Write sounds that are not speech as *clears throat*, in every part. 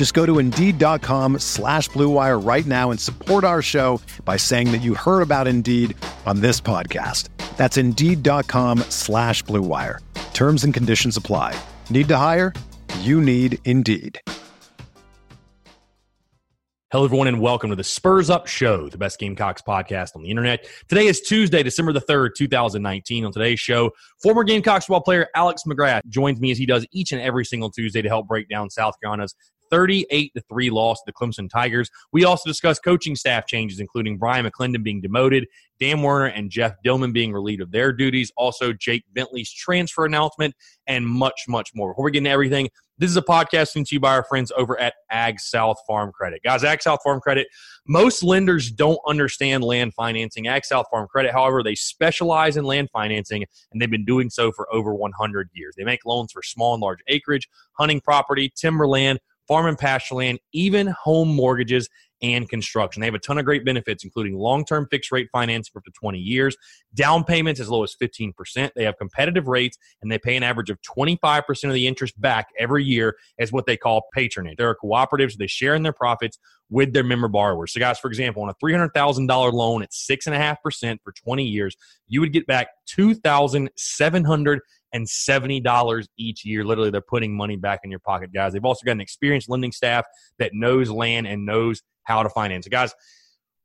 Just go to Indeed.com slash BlueWire right now and support our show by saying that you heard about Indeed on this podcast. That's Indeed.com slash BlueWire. Terms and conditions apply. Need to hire? You need Indeed. Hello, everyone, and welcome to the Spurs Up Show, the best Gamecocks podcast on the internet. Today is Tuesday, December the 3rd, 2019. On today's show, former Gamecocks football player Alex McGrath joins me as he does each and every single Tuesday to help break down South Carolina's 38 to 3 loss to the Clemson Tigers. We also discuss coaching staff changes, including Brian McClendon being demoted, Dan Werner and Jeff Dillman being relieved of their duties, also Jake Bentley's transfer announcement, and much, much more. Before we get into everything, this is a podcast sent to you by our friends over at Ag South Farm Credit. Guys, Ag South Farm Credit, most lenders don't understand land financing. Ag South Farm Credit, however, they specialize in land financing, and they've been doing so for over 100 years. They make loans for small and large acreage, hunting property, timberland, farm and pasture land, even home mortgages and construction. They have a ton of great benefits, including long term fixed rate financing for up to 20 years, down payments as low as 15%. They have competitive rates, and they pay an average of 25% of the interest back every year as what they call patronage. They're cooperatives, they share in their profits with their member borrowers. So, guys, for example, on a $300,000 loan at 6.5% for 20 years, you would get back 2700 and $70 each year. Literally, they're putting money back in your pocket, guys. They've also got an experienced lending staff that knows land and knows how to finance it. Guys,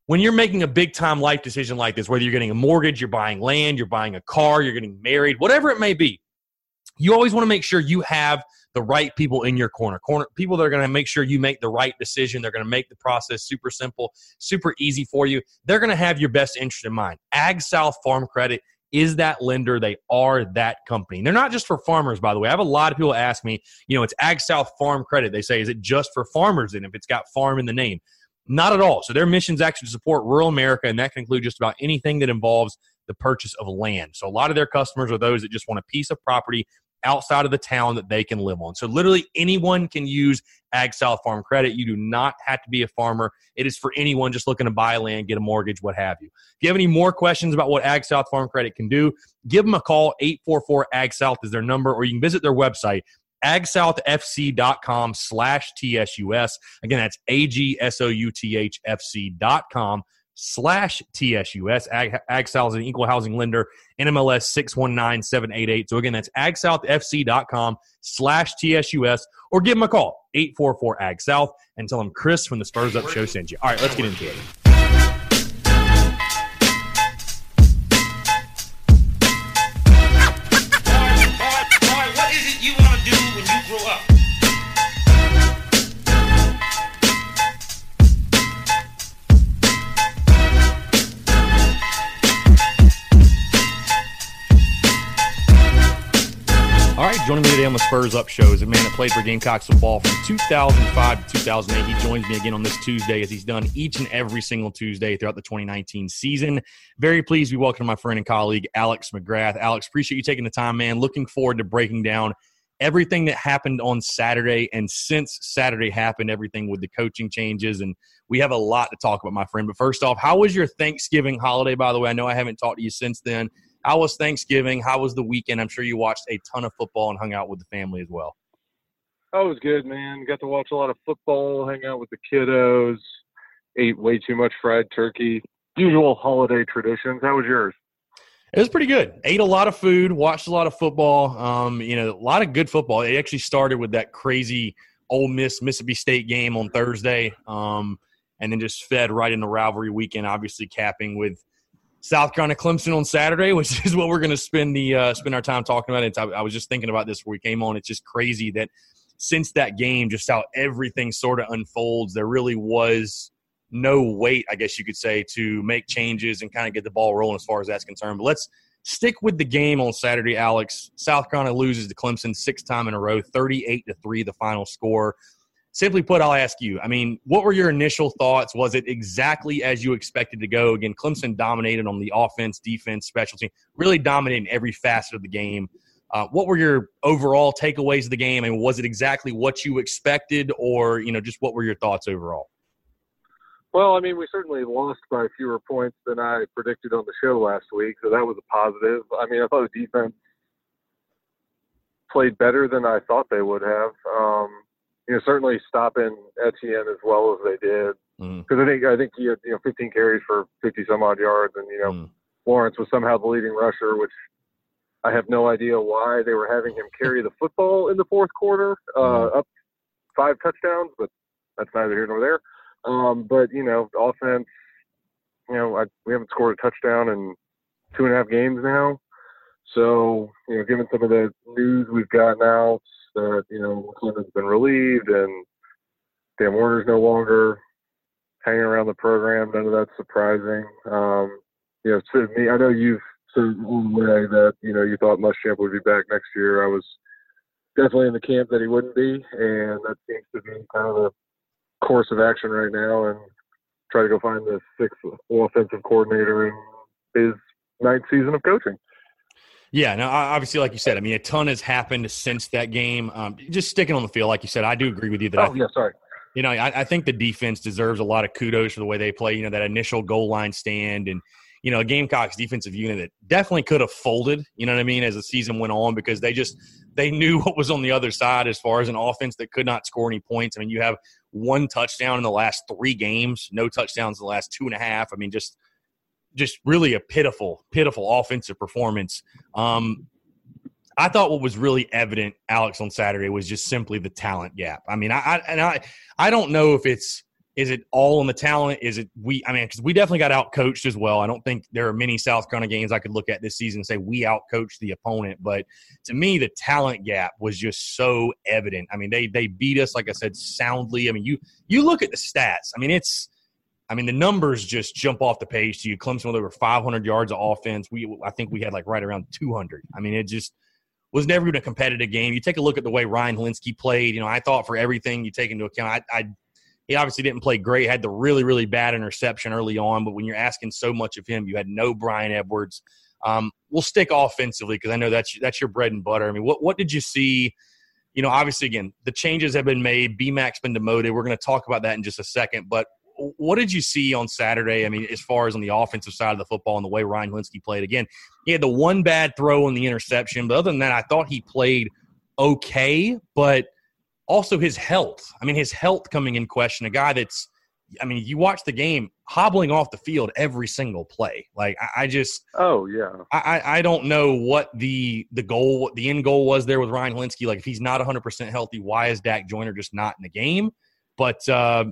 when you're making a big time life decision like this, whether you're getting a mortgage, you're buying land, you're buying a car, you're getting married, whatever it may be, you always want to make sure you have the right people in your corner. Corner people that are going to make sure you make the right decision. They're going to make the process super simple, super easy for you. They're going to have your best interest in mind. Ag South Farm Credit is that lender. They are that company. They're not just for farmers, by the way. I have a lot of people ask me, you know, it's Ag South Farm Credit. They say, is it just for farmers? And if it's got farm in the name, not at all. So their mission is actually to support rural America, and that can include just about anything that involves the purchase of land. So a lot of their customers are those that just want a piece of property outside of the town that they can live on. So literally anyone can use Ag South Farm Credit. You do not have to be a farmer. It is for anyone just looking to buy land, get a mortgage, what have you. If you have any more questions about what Ag South Farm Credit can do, give them a call. 844 Ag South is their number, or you can visit their website agsouthfc.com slash TSUS. Again, that's A-G-S-O-U-T-H-F-C dot com slash TSUS. Ag, South is an equal housing lender, NMLS 619788. So again, that's agsouthfc.com slash TSUS or give them a call, 844 Ag South, and tell them Chris from the Spurs Up Show sent you. All right, let's get into it. The Spurs Up Show is a man that played for Gamecocks football from 2005 to 2008. He joins me again on this Tuesday as he's done each and every single Tuesday throughout the 2019 season. Very pleased we welcome my friend and colleague, Alex McGrath. Alex, appreciate you taking the time, man. Looking forward to breaking down everything that happened on Saturday and since Saturday happened, everything with the coaching changes. And we have a lot to talk about, my friend. But first off, how was your Thanksgiving holiday, by the way? I know I haven't talked to you since then. How was Thanksgiving? How was the weekend? I'm sure you watched a ton of football and hung out with the family as well. Oh, it was good, man. Got to watch a lot of football, hang out with the kiddos, ate way too much fried turkey. Usual holiday traditions. How was yours? It was pretty good. Ate a lot of food, watched a lot of football. Um, you know, a lot of good football. It actually started with that crazy Ole Miss Mississippi State game on Thursday, um, and then just fed right in the rivalry weekend. Obviously, capping with South Carolina Clemson on Saturday, which *laughs* is what we're going to spend the uh, spend our time talking about. It's, I, I was just thinking about this before we came on. It's just crazy that since that game, just how everything sort of unfolds. There really was no wait, I guess you could say, to make changes and kind of get the ball rolling as far as that's concerned. But let's stick with the game on Saturday, Alex. South Carolina loses to Clemson six time in a row, 38 to 3, the final score. Simply put, I'll ask you, I mean, what were your initial thoughts? Was it exactly as you expected to go? Again, Clemson dominated on the offense, defense, special team, really dominating every facet of the game. Uh, what were your overall takeaways of the game, and was it exactly what you expected, or you know, just what were your thoughts overall? Well, I mean, we certainly lost by fewer points than I predicted on the show last week, so that was a positive. I mean, I thought the defense played better than I thought they would have. Um, you know, certainly stopping Etienne as well as they did, because mm. I think I think he had you know 15 carries for 50 some odd yards, and you know mm. Lawrence was somehow the leading rusher, which I have no idea why they were having him carry the football in the fourth quarter, uh, mm. up five touchdowns, but that's neither here nor there. Um, but you know, offense, you know, I, we haven't scored a touchdown in two and a half games now. So, you know, given some of the news we've gotten out that, you know, McClendon's been relieved and Dan Werner's no longer hanging around the program, none of that's surprising. Um, you know, to me, I know you've said the way that, you know, you thought Muschamp would be back next year. I was definitely in the camp that he wouldn't be, and that seems to be kind of the course of action right now and try to go find the sixth offensive coordinator in his ninth season of coaching. Yeah, now obviously, like you said, I mean, a ton has happened since that game. Um, just sticking on the field, like you said, I do agree with you that. Oh I, yeah, sorry. You know, I, I, think the defense deserves a lot of kudos for the way they play. You know, that initial goal line stand, and you know, Gamecocks defensive unit that definitely could have folded. You know what I mean? As the season went on, because they just they knew *laughs* what was on the other side as far as an offense that could not score any points. I mean, you have one touchdown in the last three games, no touchdowns in the last two and a half. I mean, just just really a pitiful, pitiful offensive performance. Um, I thought what was really evident, Alex, on Saturday was just simply the talent gap. I mean, I, I and I I don't know if it's is it all on the talent? Is it we? I mean, because we definitely got out coached as well. I don't think there are many South Carolina games I could look at this season and say we out coached the opponent. But to me, the talent gap was just so evident. I mean, they they beat us, like I said, soundly. I mean, you you look at the stats. I mean, it's. I mean, the numbers just jump off the page to you. Clemson with over 500 yards of offense. We, I think we had like right around 200. I mean, it just was never even a competitive game. You take a look at the way Ryan Hilinski played. You know, I thought for everything you take into account, I, I he obviously didn't play great, had the really, really bad interception early on. But when you're asking so much of him, you had no Bryan Edwards. Um, we'll stick offensively because I know that's that's your bread and butter. I mean, what what did you see? You know, obviously, again, the changes have been made. BMAC's been demoted. We're going to talk about that in just a second. But what did you see on Saturday? I mean, as far as on the offensive side of the football and the way Ryan Hilinski played. Again, he had the one bad throw on the interception, but other than that, I thought he played okay. But also his health. I mean, his health coming in question. A guy that's, I mean, you watch the game hobbling off the field every single play. Like I, I just, oh yeah, I, I don't know what the the goal, what the end goal was there with Ryan Hilinski. Like if he's not 100 percent healthy, why is Dak Joyner just not in the game? But uh,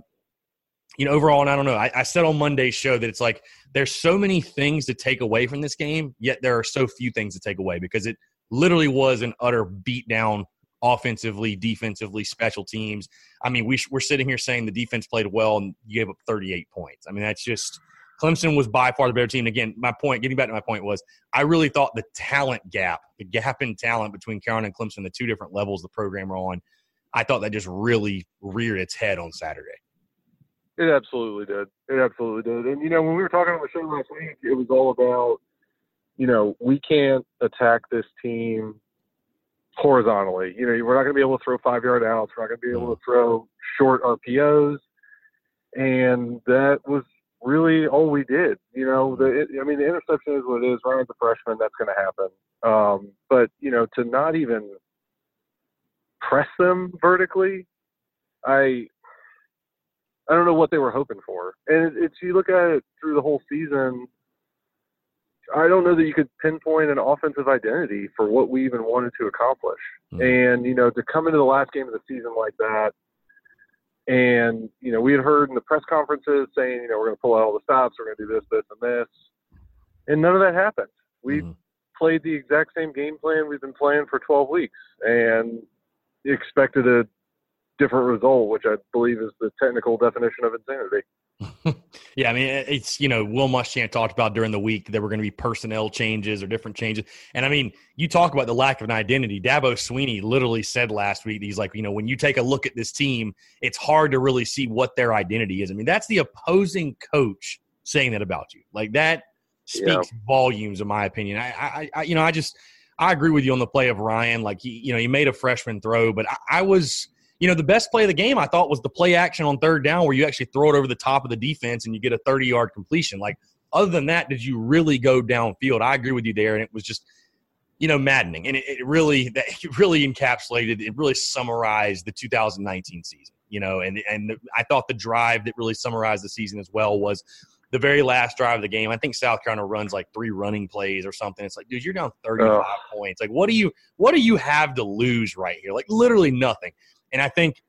you know, overall, and I don't know. I, I said on Monday's show that it's like there's so many things to take away from this game, yet there are so few things to take away because it literally was an utter beatdown offensively, defensively, special teams. I mean, we, we're sitting here saying the defense played well and you gave up 38 points. I mean, that's just Clemson was by far the better team. Again, my point, getting back to my point, was I really thought the talent gap, the gap in talent between Carolina and Clemson, the two different levels the program are on, I thought that just really reared its head on Saturday. It absolutely did. It absolutely did. And you know, when we were talking on the show last week, it was all about, you know, we can't attack this team horizontally. You know, we're not going to be able to throw five yard outs. We're not going to be able to throw short RPOs, and that was really all we did. You know, the it, I mean, the interception is what it is. Ryan's a freshman. That's going to happen. Um, but you know, to not even press them vertically, I I don't know what they were hoping for. And it's you look at it through the whole season. I don't know that you could pinpoint an offensive identity for what we even wanted to accomplish. Mm-hmm. And, you know, to come into the last game of the season like that, and, you know, we had heard in the press conferences saying, you know, we're going to pull out all the stops, we're going to do this, this, and this. and none of that happened. We mm-hmm. played the exact same game plan we've been playing for 12 weeks, and expected a different result, which I believe is the technical definition of insanity. *laughs* yeah, I mean, it's you know, Will Muschamp talked about during the week there were going to be personnel changes or different changes, and I mean, you talk about the lack of an identity. Dabo Swinney literally said last week, he's like, you know, when you take a look at this team, it's hard to really see what their identity is. I mean, that's the opposing coach saying that about you, like that speaks yeah. volumes, in my opinion. I, I, I, you know, I just I agree with you on the play of Ryan. Like he, you know, he made a freshman throw, but I, I was you know, the best play of the game I thought was the play action on third down where you actually throw it over the top of the defense and you get a 30 yard completion. Like, other than that, did you really go downfield? I agree with you there. And it was just, you know, maddening. And it, it really, *laughs* that it really encapsulated, it really summarized the 2019 season, you know, and, and I thought the drive that really summarized the season as well was the very last drive of the game. I think South Carolina runs like three running plays or something. It's like, dude, you're down 35 points. Like, what do you, what do you have to lose right here? Like, literally nothing. And I think,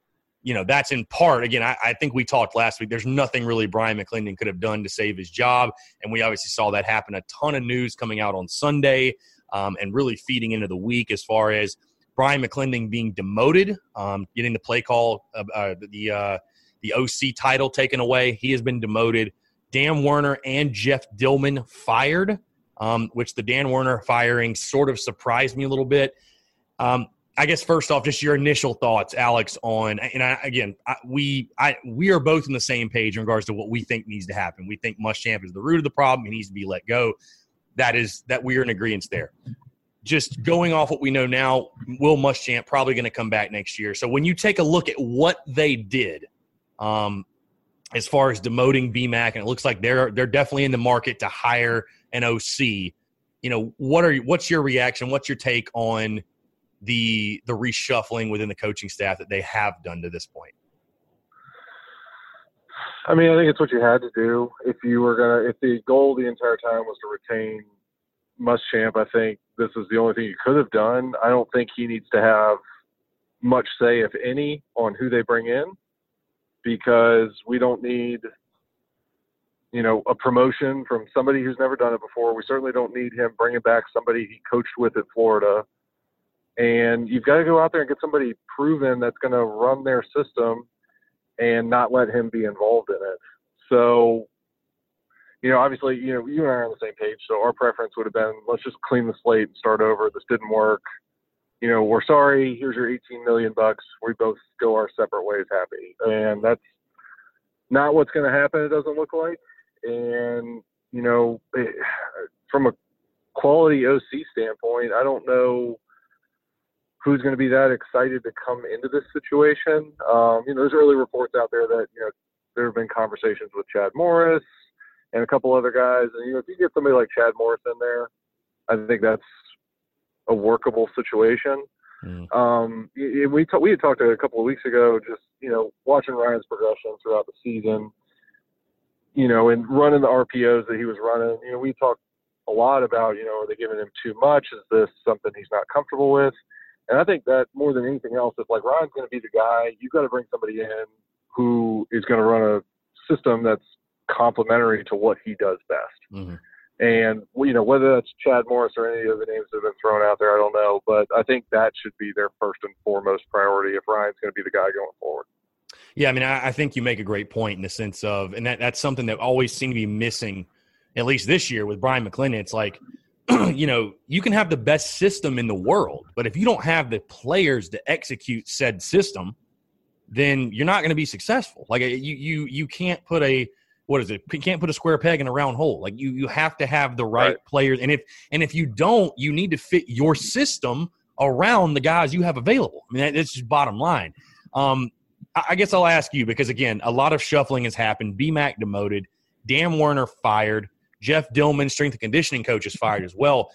you know, that's in part, again, I, I, think we talked last week. There's nothing really Brian McClendon could have done to save his job. And we obviously saw that happen. A ton of news coming out on Sunday um, and really feeding into the week as far as Brian McClendon being demoted, um, getting the play call, uh, uh, the, uh, the OC title taken away. He has been demoted. Dan Werner and Jeff Dillman fired, um, which the Dan Werner firing sort of surprised me a little bit. Um, I guess first off, just your initial thoughts, Alex, on and I, again, I, we I we are both on the same page in regards to what we think needs to happen. We think Muschamp is the root of the problem; he needs to be let go. That is that we are in agreement there. Just going off what we know now, Will Muschamp probably going to come back next year. So when you take a look at what they did, um, as far as demoting BMAC, and it looks like they're they're definitely in the market to hire an OC. You know, what are what's your reaction? What's your take on? The the reshuffling within the coaching staff that they have done to this point? I mean, I think it's what you had to do if you were gonna. If the goal the entire time was to retain Muschamp, I think this is the only thing you could have done. I don't think he needs to have much say, if any, on who they bring in, because we don't need, you know, a promotion from somebody who's never done it before. We certainly don't need him bringing back somebody he coached with at Florida and you've got to go out there and get somebody proven that's going to run their system and not let him be involved in it. So, you know, obviously, you know, you and I are on the same page. So our preference would have been let's just clean the slate and start over. This didn't work. You know, we're sorry. Here's your 18 million bucks. We both go our separate ways happy. And that's not what's going to happen. It doesn't look like. And, you know, it, from a quality OC standpoint, I don't know who's going to be that excited to come into this situation. Um, you know, there's early reports out there that you know there have been conversations with Chad Morris and a couple other guys, and you know, if you get somebody like Chad Morris in there, I think that's a workable situation. Mm. Um, we t- we had talked a couple of weeks ago, just you know, watching Ryan's progression throughout the season, you know, and running the RPOs that he was running. You know, we talked a lot about, you know, are they giving him too much? Is this something he's not comfortable with? And I think that more than anything else, if like Ryan's going to be the guy, you've got to bring somebody in who is going to run a system that's complementary to what he does best. Mm-hmm. And you know whether that's Chad Morris or any of the names that have been thrown out there, I don't know. But I think that should be their first and foremost priority if Ryan's going to be the guy going forward. Yeah, I mean, I, I think you make a great point in the sense of, and that that's something that always seemed to be missing, at least this year with Brian McClendon. It's like *clears throat* you know, you can have the best system in the world, but if you don't have the players to execute said system, then you're not going to be successful. Like you, you, you can't put a what is it? You can't put a square peg in a round hole. Like you, you have to have the right, right. players, and if and if you don't, you need to fit your system around the guys you have available. I mean, that's just bottom line. Um, I guess I'll ask you because again, a lot of shuffling has happened. BMAC demoted, Dan Werner fired. Jeff Dillman, strength and conditioning coach, is fired as well.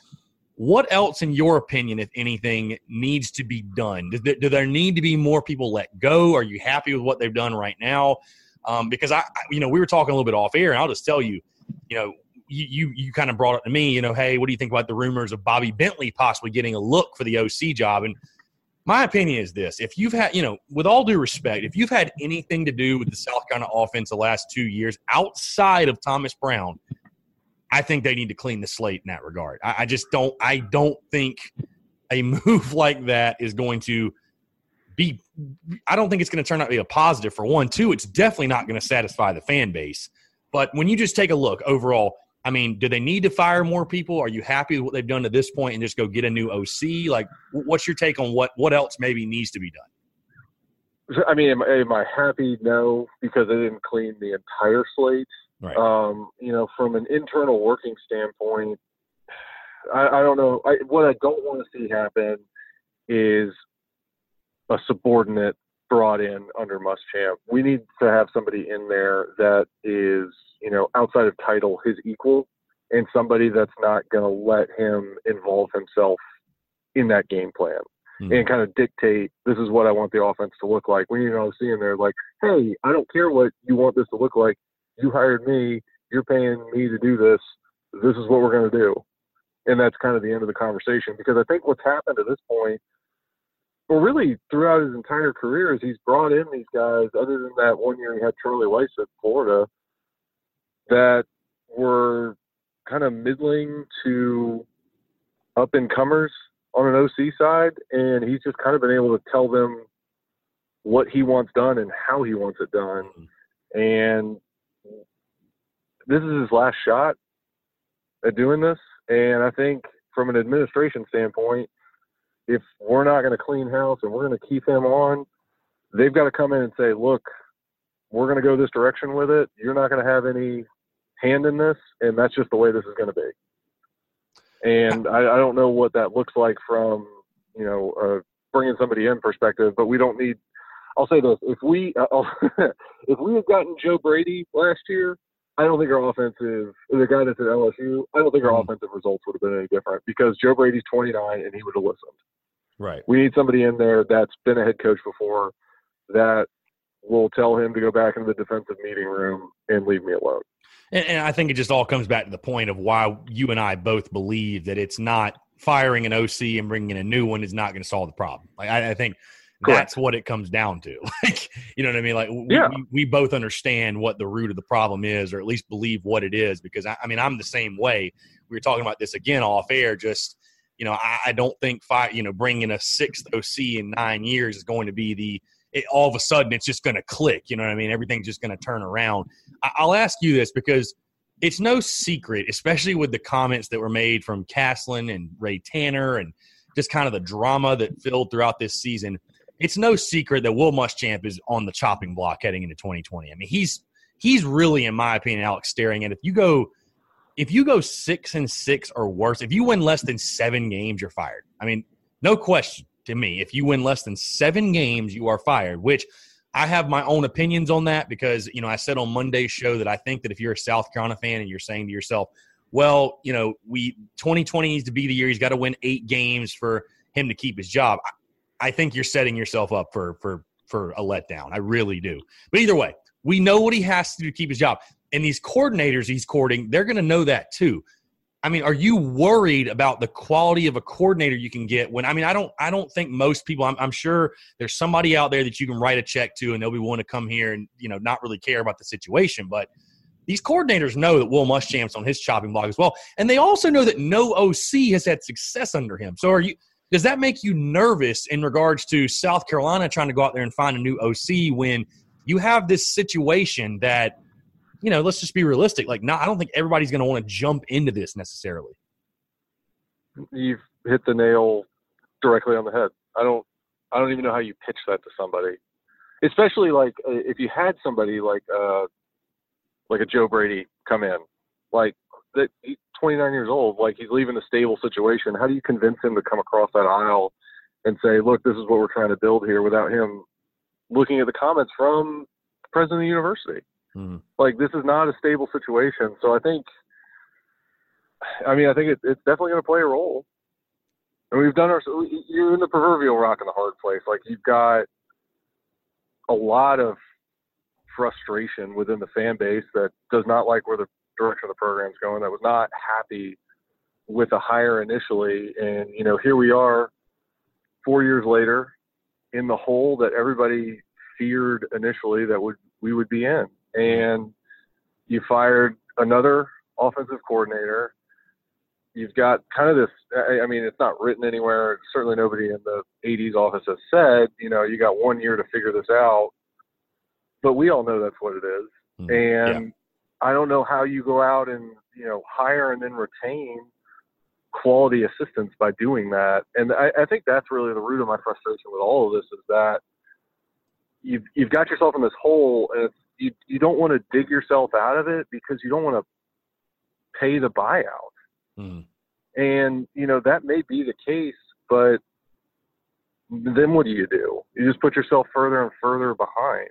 What else, in your opinion, if anything, needs to be done? Do there, do there need to be more people let go? Are you happy with what they've done right now? Um, because I, you know, we were talking a little bit off air, and I'll just tell you, you know, you, you, you kind of brought it to me, you know, hey, what do you think about the rumors of Bobby Bentley possibly getting a look for the OC job? And my opinion is this: if you've had, you know, with all due respect, if you've had anything to do with the South Carolina offense the last two years outside of Thomas Brown, I think they need to clean the slate in that regard. I, I just don't. I don't think a *laughs* move like that is going to be. I don't think it's going to turn out to be a positive for one. Two, it's definitely not going to satisfy the fan base. But when you just take a look overall, I mean, do they need to fire more people? Are you happy with what they've done to this point and just go get a new OC? Like, what's your take on what what else maybe needs to be done? I mean, am, am I happy? No, because they didn't clean the entire slate. Right. Um, you know, from an internal working standpoint, I, I don't know. I, what I don't want to see happen is a subordinate brought in under Muschamp. We need to have somebody in there that is, you know, outside of title, his equal, and somebody that's not going to let him involve himself in that game plan mm-hmm. and kind of dictate this is what I want the offense to look like. When you know, seeing there, like, hey, I don't care what you want this to look like. You hired me. You're paying me to do this. This is what we're going to do. And that's kind of the end of the conversation because I think what's happened at this point well, really throughout his entire career, is he's brought in these guys. Other than that one year he had Charlie Weis at Florida, that were kind of middling to up and comers on an OC side, and he's just kind of been able to tell them what he wants done and how he wants it done. Mm-hmm. And this is his last shot at doing this. And I think from an administration standpoint, if we're not going to clean house and we're going to keep him on, they've got to come in and say, look, we're going to go this direction with it. You're not going to have any hand in this, and that's just the way this is going to be. And I, I don't know what that looks like from you know bringing somebody in perspective, but we don't need. I'll say this: if we *laughs* if we had gotten Joe Brady last year, I don't think our offensive the guy that's at LSU. I don't think our mm-hmm. offensive results would have been any different because Joe Brady's 29 and he would have listened. Right. We need somebody in there that's been a head coach before that will tell him to go back into the defensive meeting room and leave me alone. And, and, I think it just all comes back to the point of why you and I both believe that it's not firing an OC and bringing in a new one is not going to solve the problem. Like I, I think Correct. that's what it comes down to. *laughs* Like you know what I mean? Like we, yeah. we, we, both understand what the root of the problem is, or at least believe what it is. Because I, I mean, I'm the same way. We were talking about this again off air. Just you know, I, I don't think five, you know, bringing a sixth OC in nine years is going to be the it, all of a sudden it's just going to click. You know what I mean? Everything's just going to turn around. I, I'll ask you this because it's no secret, especially with the comments that were made from Caslen and Ray Tanner and just kind of the drama that filled throughout this season. It's no secret that Will Muschamp is on the chopping block heading into 2020. I mean, he's he's really, in my opinion, Alex staring at. If you go if you go six and six or worse, if you win less than seven games, you're fired. I mean, no question to me. If you win less than seven games, you are fired, which I have my own opinions on that because, you know, I said on Monday's show that I think that if you're a South Carolina fan and you're saying to yourself, well, you know, we 2020 needs to be the year he's got to win eight games for him to keep his job. I think you're setting yourself up for for for a letdown. I really do. But either way, we know what he has to do to keep his job and these coordinators he's courting, they're going to know that too. I mean, are you worried about the quality of a coordinator you can get when I mean, I don't I don't think most people I'm, I'm sure there's somebody out there that you can write a check to and they'll be willing to come here and, you know, not really care about the situation, but these coordinators know that Will Muschamp's on his chopping block as well. And they also know that no OC has had success under him. So are you does that make you nervous in regards to South Carolina trying to go out there and find a new OC when you have this situation that you know, let's just be realistic. Like, not, I don't think everybody's going to want to jump into this necessarily. You've hit the nail directly on the head. I don't, I don't even know how you pitch that to somebody, especially like uh, if you had somebody like, uh, like a Joe Brady come in, like that, he's 29 years old, like he's leaving a stable situation. How do you convince him to come across that aisle and say, look, this is what we're trying to build here without him looking at the comments from the president of the university? Mm-hmm. Like this is not a stable situation. So I think, I mean, I think it, it's definitely going to play a role. And we've done our, you're in the proverbial rock in the hard place. Like you've got a lot of frustration within the fan base that does not like where the direction of the program's going, that was not happy with a hire initially. And, you know, here we are four years later in the hole that everybody feared initially that would we would be in and you fired another offensive coordinator. You've got kind of this. I, I mean, it's not written anywhere. Certainly, nobody in the AD's office has said. You know, you got one year to figure this out. But we all know that's what it is. Mm-hmm. And. I don't know how you go out and you know hire and then retain quality assistants by doing that. And I, I think that's really the root of my frustration with all of this is that you've you've got yourself in this hole and you you don't want to dig yourself out of it because you don't want to pay the buyout. Mm. And you know that may be the case, but then what do you do? You just put yourself further and further behind.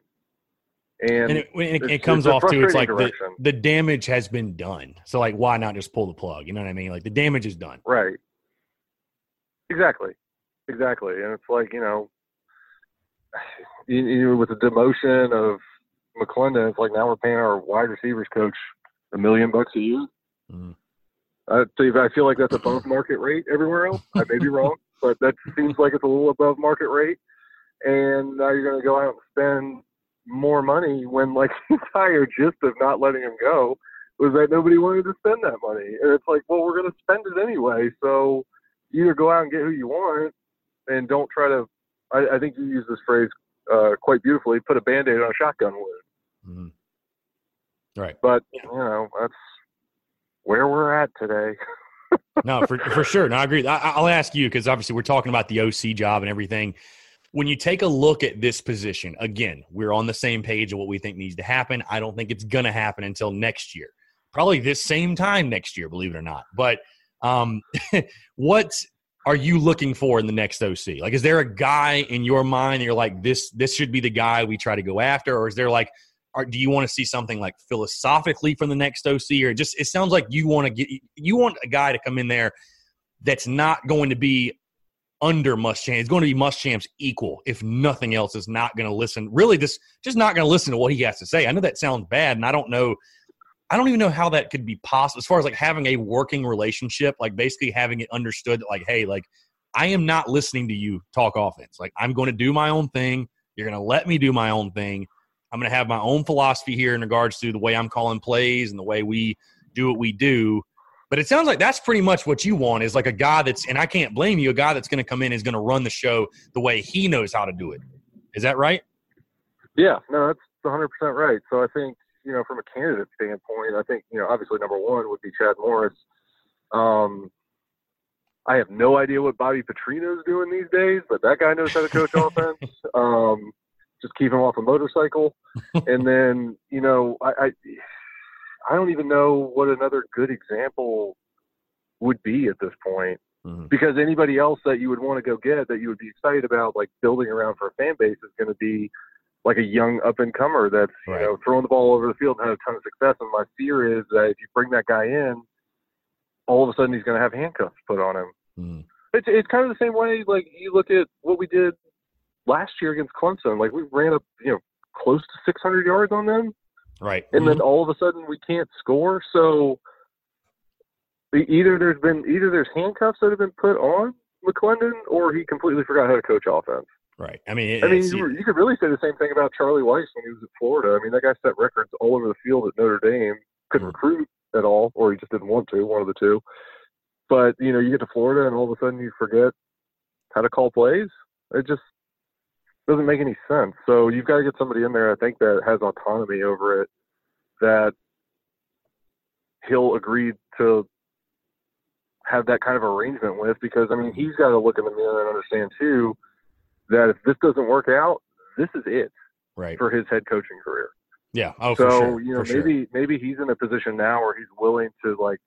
And, and it, it, it, comes off too. it's like the, the, damage has been done. So like, why not just pull the plug? You know what I mean? Like the damage is done. Right. Exactly. Exactly. And it's like you know, *sighs* you, you, with the demotion of McClendon, it's like now we're paying our wide receivers coach a million bucks a year. Mm. I I feel like that's above market rate everywhere else. I may be wrong, but that seems like it's a little above market rate. And now you're going to go out and spend more money when like *laughs* the entire gist of not letting him go was that nobody wanted to spend that money. And it's like, well, we're going to spend it anyway. So either go out and get who you want and don't try to, I, I think you use this phrase uh, quite beautifully, put a band-aid on a shotgun wound. Mm-hmm. Right. But, you know, that's where we're at today. *laughs* no, for, for sure. No, I agree. I, I'll ask you, because obviously we're talking about the OC job and everything when you take a look at this position, again, we're on the same page of what we think needs to happen. I don't think it's going to happen until next year, probably this same time next year, believe it or not. But um, *laughs* what are you looking for in the next OC? Like, is there a guy in your mind that you're like, this this should be the guy we try to go after, or is there like, are, do you want to see something like philosophically from the next OC, or just it sounds like you want to get you want a guy to come in there that's not going to be under Muschamp. It's going to be Muschamp's equal, if nothing else, is not going to listen. Really, just just not going to listen to what he has to say. I know that sounds bad, and I don't know. I don't even know how that could be possible as far as like having a working relationship, like basically having it understood that, like, hey, like I am not listening to you talk offense. Like I'm going to do my own thing. You're going to let me do my own thing. I'm going to have my own philosophy here in regards to the way I'm calling plays and the way we do what we do. But it sounds like that's pretty much what you want is like a guy that's, and I can't blame you, a guy that's going to come in is going to run the show the way he knows how to do it. Is that right? Yeah, no, that's 100% right. So I think, you know, from a candidate standpoint, I think, you know, obviously number one would be Chad Morris. Um, I have no idea what Bobby Petrino's doing these days, but that guy knows how to coach *laughs* offense. Um, just keep him off a motorcycle. and then, you know, I, I I don't even know what another good example would be at this point. Mm-hmm. Because anybody else that you would want to go get that you would be excited about, like building around for a fan base, is going to be like a young up and comer that's right. you know throwing the ball over the field and had a ton of success. And my fear is that if you bring that guy in, all of a sudden he's going to have handcuffs put on him. Mm. It's it's kind of the same way. Like you look at what we did last year against Clemson. Like we ran up you know close to 600 yards on them. Right. And mm-hmm. then all of a sudden we can't score. So either there's been either there's handcuffs that have been put on McClendon, or he completely forgot how to coach offense. Right. I mean, it, I mean, you, you, could really say the same thing about Charlie Weis when he was at Florida. I mean, that guy set records all over the field at Notre Dame. Couldn't mm-hmm. recruit at all, or he just didn't want to. One of the two. But you know, you get to Florida, and all of a sudden you forget how to call plays. It just doesn't make any sense. So you've got to get somebody in there, I think, that has autonomy over it, that he'll agree to have that kind of arrangement with, because I mean, he's got to look in the mirror and understand too that if this doesn't work out, this is it right. for his head coaching career. Yeah. Oh, so sure. you know, for maybe sure. maybe he's in a position now where he's willing to like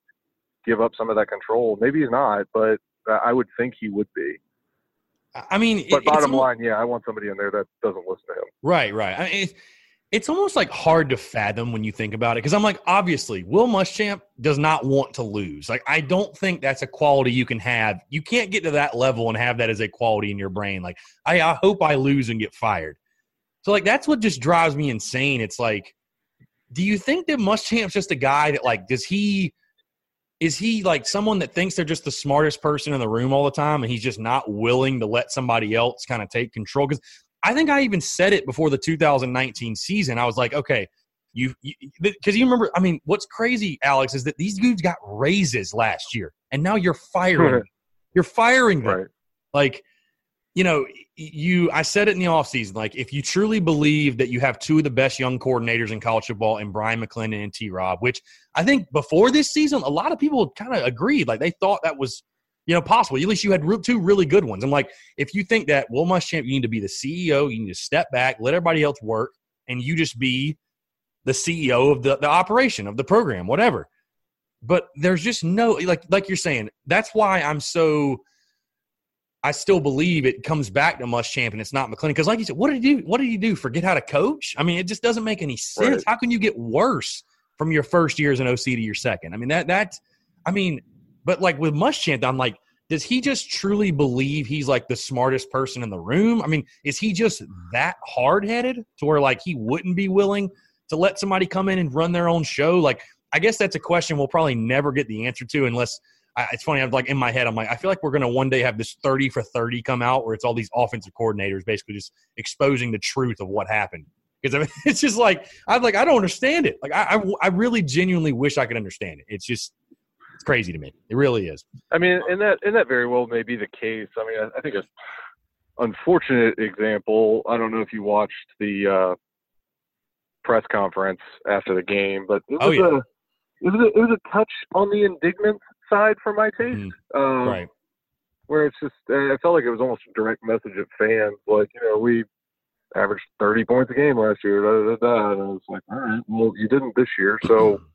give up some of that control. Maybe he's not, but I would think he would be. I mean, but bottom line, yeah, I want somebody in there that doesn't listen to him. Right, right. I mean, it's, it's almost like hard to fathom when you think about it because I'm like, obviously, Will Muschamp does not want to lose. Like, I don't think that's a quality you can have. You can't get to that level and have that as a quality in your brain. Like, I, I hope I lose and get fired. So, like, that's what just drives me insane. It's like, do you think that Muschamp's just a guy that, like, does he is he like someone that thinks they're just the smartest person in the room all the time and he's just not willing to let somebody else kind of take control because i think i even said it before the 2019 season i was like okay You because you, you, remember. I mean, what's crazy, Alex, is that these dudes got raises last year, and now you're firing. *laughs* you're firing them. Right. Like, you know, you. I said it in the offseason. Like, if you truly believe that you have two of the best young coordinators in college football, and Brian McClendon and T. Rob, which I think before this season, a lot of people kind of agreed. Like, they thought that was you know, possible. At least you had two really good ones. I'm like, if you think that Will Muschamp, you need to be the CEO, you need to step back, let everybody else work, and you just be the CEO of the, the operation of the program, whatever. But there's just no like like you're saying. That's why I'm so. I still believe it comes back to Muschamp and it's not McClendon because, like you said, what did he do? What did he do? Forget how to coach? I mean, it just doesn't make any sense. Right. How can you get worse from your first year as an OC to your second? I mean that that. I mean, but like with Muschamp, I'm like, does he just truly believe he's like the smartest person in the room? I mean, is he just that hard headed to where like he wouldn't be willing to let somebody come in and run their own show? Like, I guess that's a question we'll probably never get the answer to unless I, it's funny. I'm like in my head, I'm like, I feel like we're going to one day have this 30 for 30 come out where it's all these offensive coordinators basically just exposing the truth of what happened. Because I mean, *laughs* it's just like I'm like I don't understand it. Like I, I, I really genuinely wish I could understand it. It's just it's crazy to me. It really is. I mean, and that and that very well may be the case. I mean, I, I think a unfortunate example. I don't know if you watched the uh, press conference after the game, but it oh, was, oh, yeah. a, it was a it was a touch on the indignant side for my taste. Mm, um, right. Where it's just, uh, I felt like it was almost a direct message of fans, like you know, we averaged 30 points a game last year, da, da, da, and I was like, all right, well, you didn't this year, so *clears throat*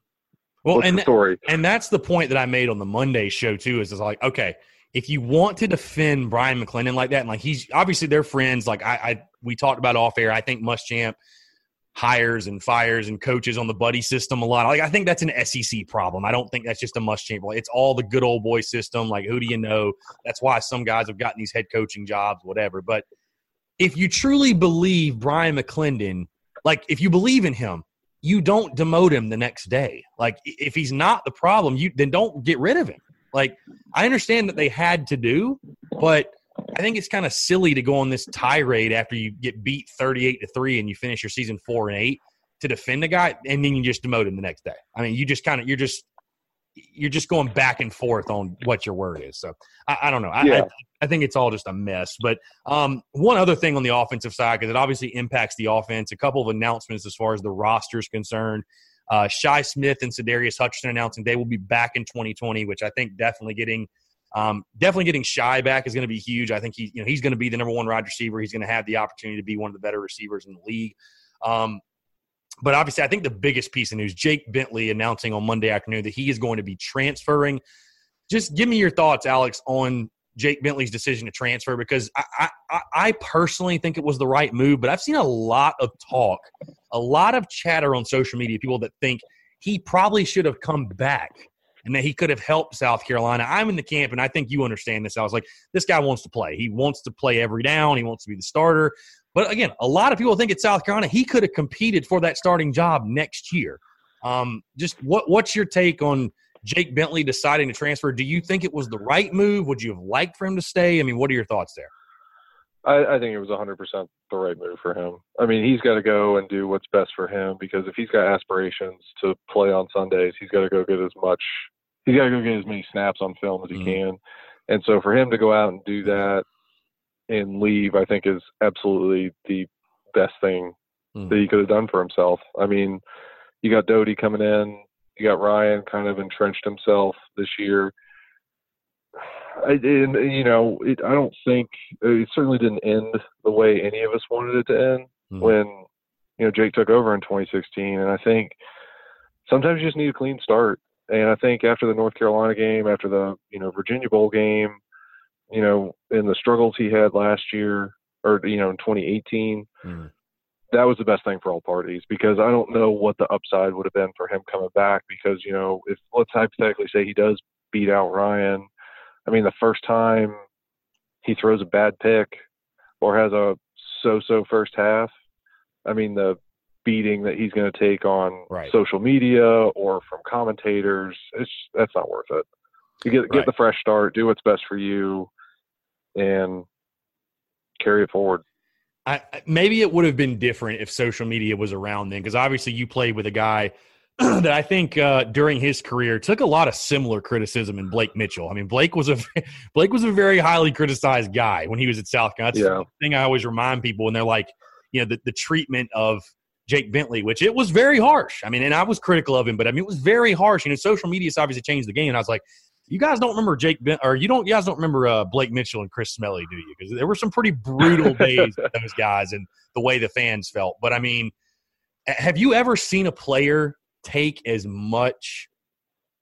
Well, and story, and that's the point that I made on the Monday show too. Is, is like, okay, if you want to defend Brian McClendon like that, and like he's obviously they're friends. Like I, I we talked about off air. I think Muschamp hires and fires and coaches on the buddy system a lot. Like I think that's an SEC problem. I don't think that's just a Must Muschamp. It's all the good old boy system. Like who do you know? That's why some guys have gotten these head coaching jobs, whatever. But if you truly believe Brian McClendon, like if you believe in him, you don't demote him the next day. Like if he's not the problem, you then don't get rid of him. Like I understand that they had to do, but I think it's kind of silly to go on this tirade after you get beat 38 to 3 and you finish your season 4 and 8 to defend the guy and then you just demote him the next day. I mean, you just kind of you're just you're just going back and forth on what your word is. So I, I don't know. I, yeah. I, I, think it's all just a mess. But um, one other thing on the offensive side, because it obviously impacts the offense, a couple of announcements as far as the roster is concerned. Uh, Shi Smith and Sadarius Hutchinson announcing they will be back in 2020, which I think definitely getting um, definitely getting Shi back is going to be huge. I think he, you know, he's going to be the number one wide receiver. He's going to have the opportunity to be one of the better receivers in the league. Um, but obviously, I think the biggest piece of news Jake Bentley announcing on Monday afternoon that he is going to be transferring. Just give me your thoughts, Alex, on Jake Bentley's decision to transfer because I, I, I personally think it was the right move, but I've seen a lot of talk, a lot of chatter on social media, people that think he probably should have come back and that he could have helped South Carolina. I'm in the camp, and I think you understand this. I was like, this guy wants to play. He wants to play every down. He wants to be the starter. But again, a lot of people think at South Carolina he could have competed for that starting job next year. Um, just what what's your take on Jake Bentley deciding to transfer? Do you think it was the right move? Would you have liked for him to stay? I mean, what are your thoughts there? I, I think it was 100% the right move for him. I mean, he's got to go and do what's best for him because if he's got aspirations to play on Sundays, he's got to go get as much. He's got to go get as many snaps on film as he mm-hmm. can. And so for him to go out and do that and leave, I think is absolutely the best thing mm. that he could have done for himself. I mean, you got Doty coming in, you got Ryan kind of entrenched himself this year. I, and you know, it, I don't think it certainly didn't end the way any of us wanted it to end mm. when you know Jake took over in 2016. And I think sometimes you just need a clean start. And I think after the North Carolina game, after the you know Virginia Bowl game, you know, in the struggles he had last year or you know in 2018, mm. that was the best thing for all parties because I don't know what the upside would have been for him coming back because you know if let's hypothetically say he does beat out Ryan, I mean the first time he throws a bad pick or has a so-so first half, I mean the beating that he's going to take on right. social media or from commentators, it's that's not worth it. You get get right. the fresh start, do what's best for you, and carry it forward. I, maybe it would have been different if social media was around then, because obviously you played with a guy *clears throat* that I think uh, during his career took a lot of similar criticism in Blake Mitchell. I mean, Blake was a *laughs* Blake was a very highly criticized guy when he was at South Carolina. That's yeah. the thing I always remind people when they're like, you know, the, the treatment of Jake Bentley, which it was very harsh. I mean, and I was critical of him, but I mean, it was very harsh. You know, social media has obviously changed the game. And I was like, you guys don't remember Jake ben- or you don't you guys don't remember uh, Blake Mitchell and Chris Smelley, do you? Because there were some pretty brutal *laughs* days with those guys and the way the fans felt. But I mean, have you ever seen a player take as much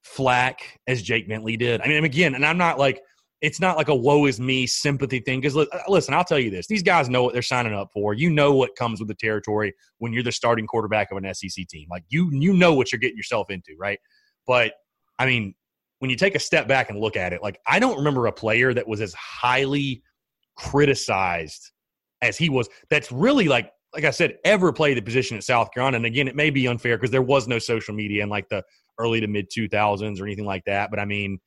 flack as Jake Bentley did. I mean, again, and I'm not like it's not like a woe is me sympathy thing. Because uh, listen, I'll tell you this: these guys know what they're signing up for. You know what comes with the territory when you're the starting quarterback of an SEC team. Like you, you know what you're getting yourself into, right? But I mean, when you take a step back and look at it, like I don't remember a player that was as highly criticized as he was. That's really like like I said, ever play the position at South Carolina. And again, it may be unfair because there was no social media in like the early to mid 2000s or anything like that. But I mean,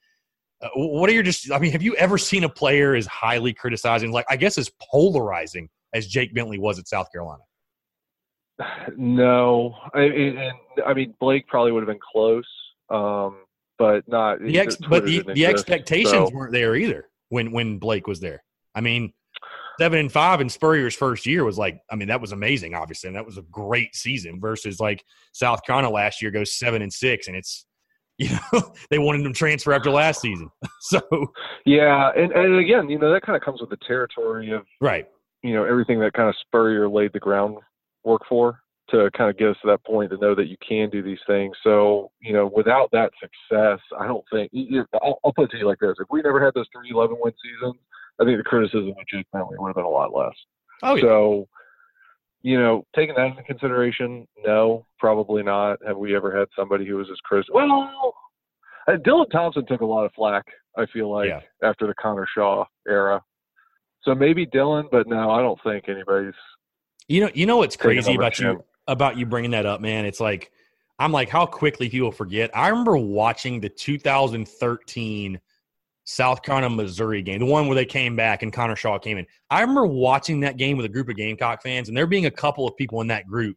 uh, what are your just? I mean, have you ever seen a player as highly criticizing, like I guess as polarizing as Jake Bentley was at South Carolina? *sighs* No, I, and, I mean Blake probably would have been close, um, but not. The ex, but the, the expectations so. weren't there either when when Blake was there. I mean, seven and five in Spurrier's first year was like, I mean, that was amazing, obviously, and that was a great season. Versus like South Carolina last year goes seven and six, and it's *laughs* you know they wanted him transfer after last season. *laughs* so yeah, and and again, you know that kind of comes with the territory of right. You know everything that kind of Spurrier laid the groundwork for to kind of get us to that point to know that you can do these things. So, you know, without that success, I don't think I'll, I'll put it to you like this: if we never had those three 11 win seasons, I think the criticism of Jake Bentley would have been a lot less. Oh, yeah. So, you know, taking that into consideration, no, probably not. Have we ever had somebody who was as critical? Well, uh, Dylan Thompson took a lot of flack. I feel like yeah. after the Connor Shaw era. So maybe Dylan, but no, I don't think anybody's. You know, you know what's crazy about you about you bringing that up, man. It's like I'm like how quickly people forget. I remember watching the 2013 South Carolina Missouri game, the one where they came back and Connor Shaw came in. I remember watching that game with a group of Gamecock fans, and there being a couple of people in that group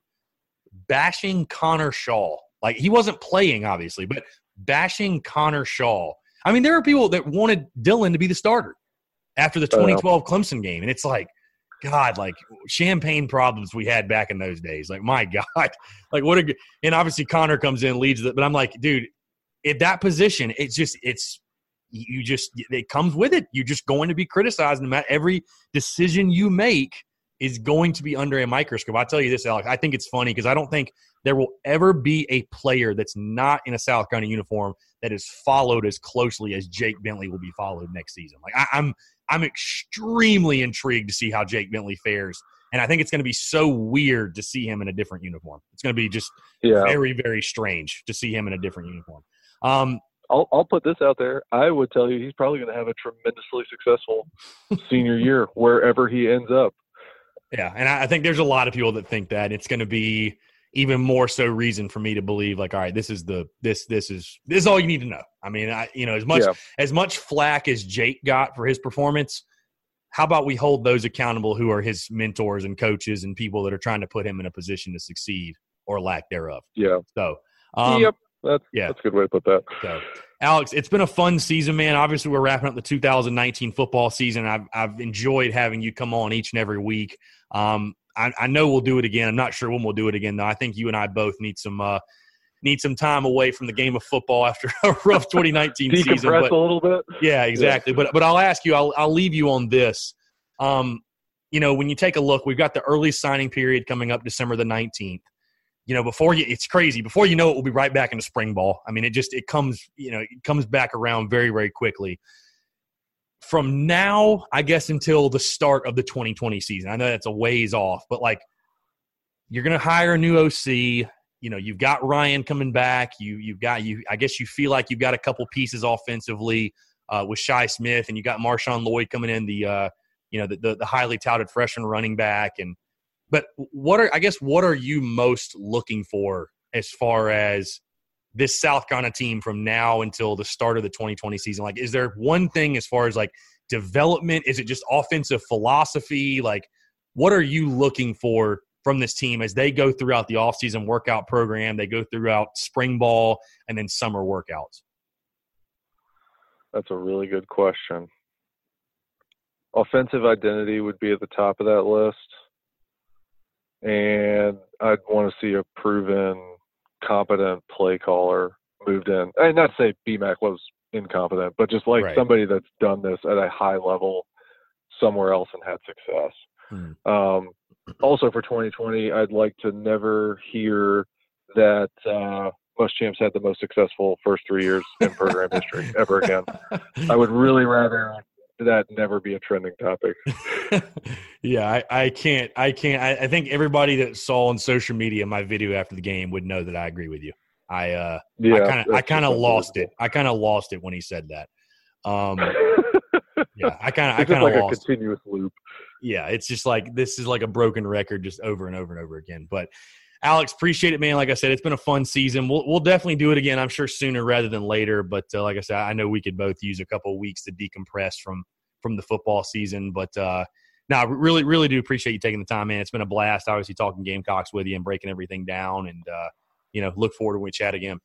bashing Connor Shaw. Like he wasn't playing, obviously, but bashing Connor Shaw. I mean, there are people that wanted Dylan to be the starter after the 2012 Clemson game, and it's like, God, like champagne problems we had back in those days. Like, my *laughs* God, like what a and obviously Connor comes in leads it, but I'm like, dude, at that position, it's just it's you just it comes with it. You're just going to be criticized. No matter every decision you make is going to be under a microscope. I tell you this, Alex. I think it's funny because I don't think there will ever be a player that's not in a South Carolina uniform that is followed as closely as Jake Bentley will be followed next season. Like I, I'm, I'm extremely intrigued to see how Jake Bentley fares. And I think it's going to be so weird to see him in a different uniform. It's going to be just yeah. very, very strange to see him in a different uniform. Um, I'll, I'll put this out there. I would tell you he's probably going to have a tremendously successful senior year wherever he ends up. Yeah, and I think there's a lot of people that think that it's going to be even more so reason for me to believe like all right this is the this this is this is all you need to know i mean i you know as much yeah. as much flack as jake got for his performance how about we hold those accountable who are his mentors and coaches and people that are trying to put him in a position to succeed or lack thereof yeah so um, yep that's yeah, that's a good way to put that. So, Alex, it's been a fun season, man. Obviously, we're wrapping up the 2019 football season. I've I've enjoyed having you come on each and every week. Um, I, I, know we'll do it again. I'm not sure when we'll do it again, though. I think you and I both need some uh, need some time away from the game of football after *laughs* a rough 2019 *laughs* season. Decompress a little bit. Yeah, exactly. Yeah. But but I'll ask you. I'll I'll leave you on this. Um, you know, when you take a look, we've got the early signing period coming up December the 19th you know, before you, it's crazy. Before you know it, we'll be right back into spring ball. I mean, it just, it comes, you know, it comes back around very, very quickly. From now, I guess, until the start of the 2020 season, I know that's a ways off, but like, you're going to hire a new OC. You know, you've got Ryan coming back. You, you've got, you, I guess you feel like you've got a couple pieces offensively uh, with Shi Smith, and you got Marshawn Lloyd coming in, the, uh, you know, the, the, the highly touted freshman running back. And, but what are I guess what are you most looking for as far as this South Carolina team from now until the start of the 2020 season? Like, is there one thing as far as like development? Is it just offensive philosophy? Like, what are you looking for from this team as they go throughout the offseason workout program, they go throughout spring ball and then summer workouts? That's a really good question. Offensive identity would be at the top of that list. And I'd want to see a proven, competent play caller moved in. And not to say BMAC was incompetent, but just like right. somebody that's done this at a high level somewhere else and had success. Hmm. Um, *clears throat* also for 2020, I'd like to never hear that uh, Champs had the most successful first three years in program history ever again. *laughs* I would really rather that never be a trending topic. *laughs* *laughs* yeah, I, I, can't. I can't. I, I, think everybody that saw on social media my video after the game would know that I agree with you. I uh, yeah, I kind of, I kind of lost it. I kind of lost it when he said that. Um, *laughs* yeah, I kind of, I kind of like lost. a continuous loop. Yeah, it's just like this is like a broken record, just over and over and over again. But Alex, appreciate it, man. Like I said, it's been a fun season. We'll we'll definitely do it again. I'm sure sooner rather than later. But uh, like I said, I know we could both use a couple weeks to decompress from from the football season. But uh, no, really, really do appreciate you taking the time, man. It's been a blast. Obviously, talking Gamecocks with you and breaking everything down, and uh, you know, look forward to when we chat again.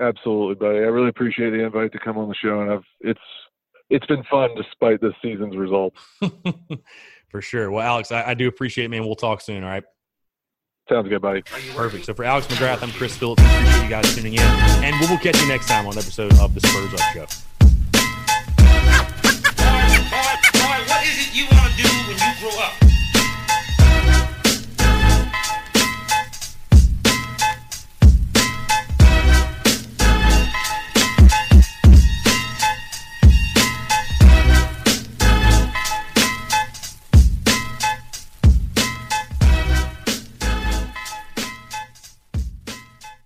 Absolutely, buddy. I really appreciate the invite to come on the show, and I've it's it's been fun despite this season's results. *laughs* For sure. Well, Alex, I, I do appreciate it, man. We'll talk soon. All right. Sounds good, buddy. Perfect. So for Alex McGrath, I'm Chris Phillips. Appreciate you guys tuning in, and we will catch you next time on an episode of the Spurs Up Show. Boy, boy, boy, what is it you want to do when you grow up?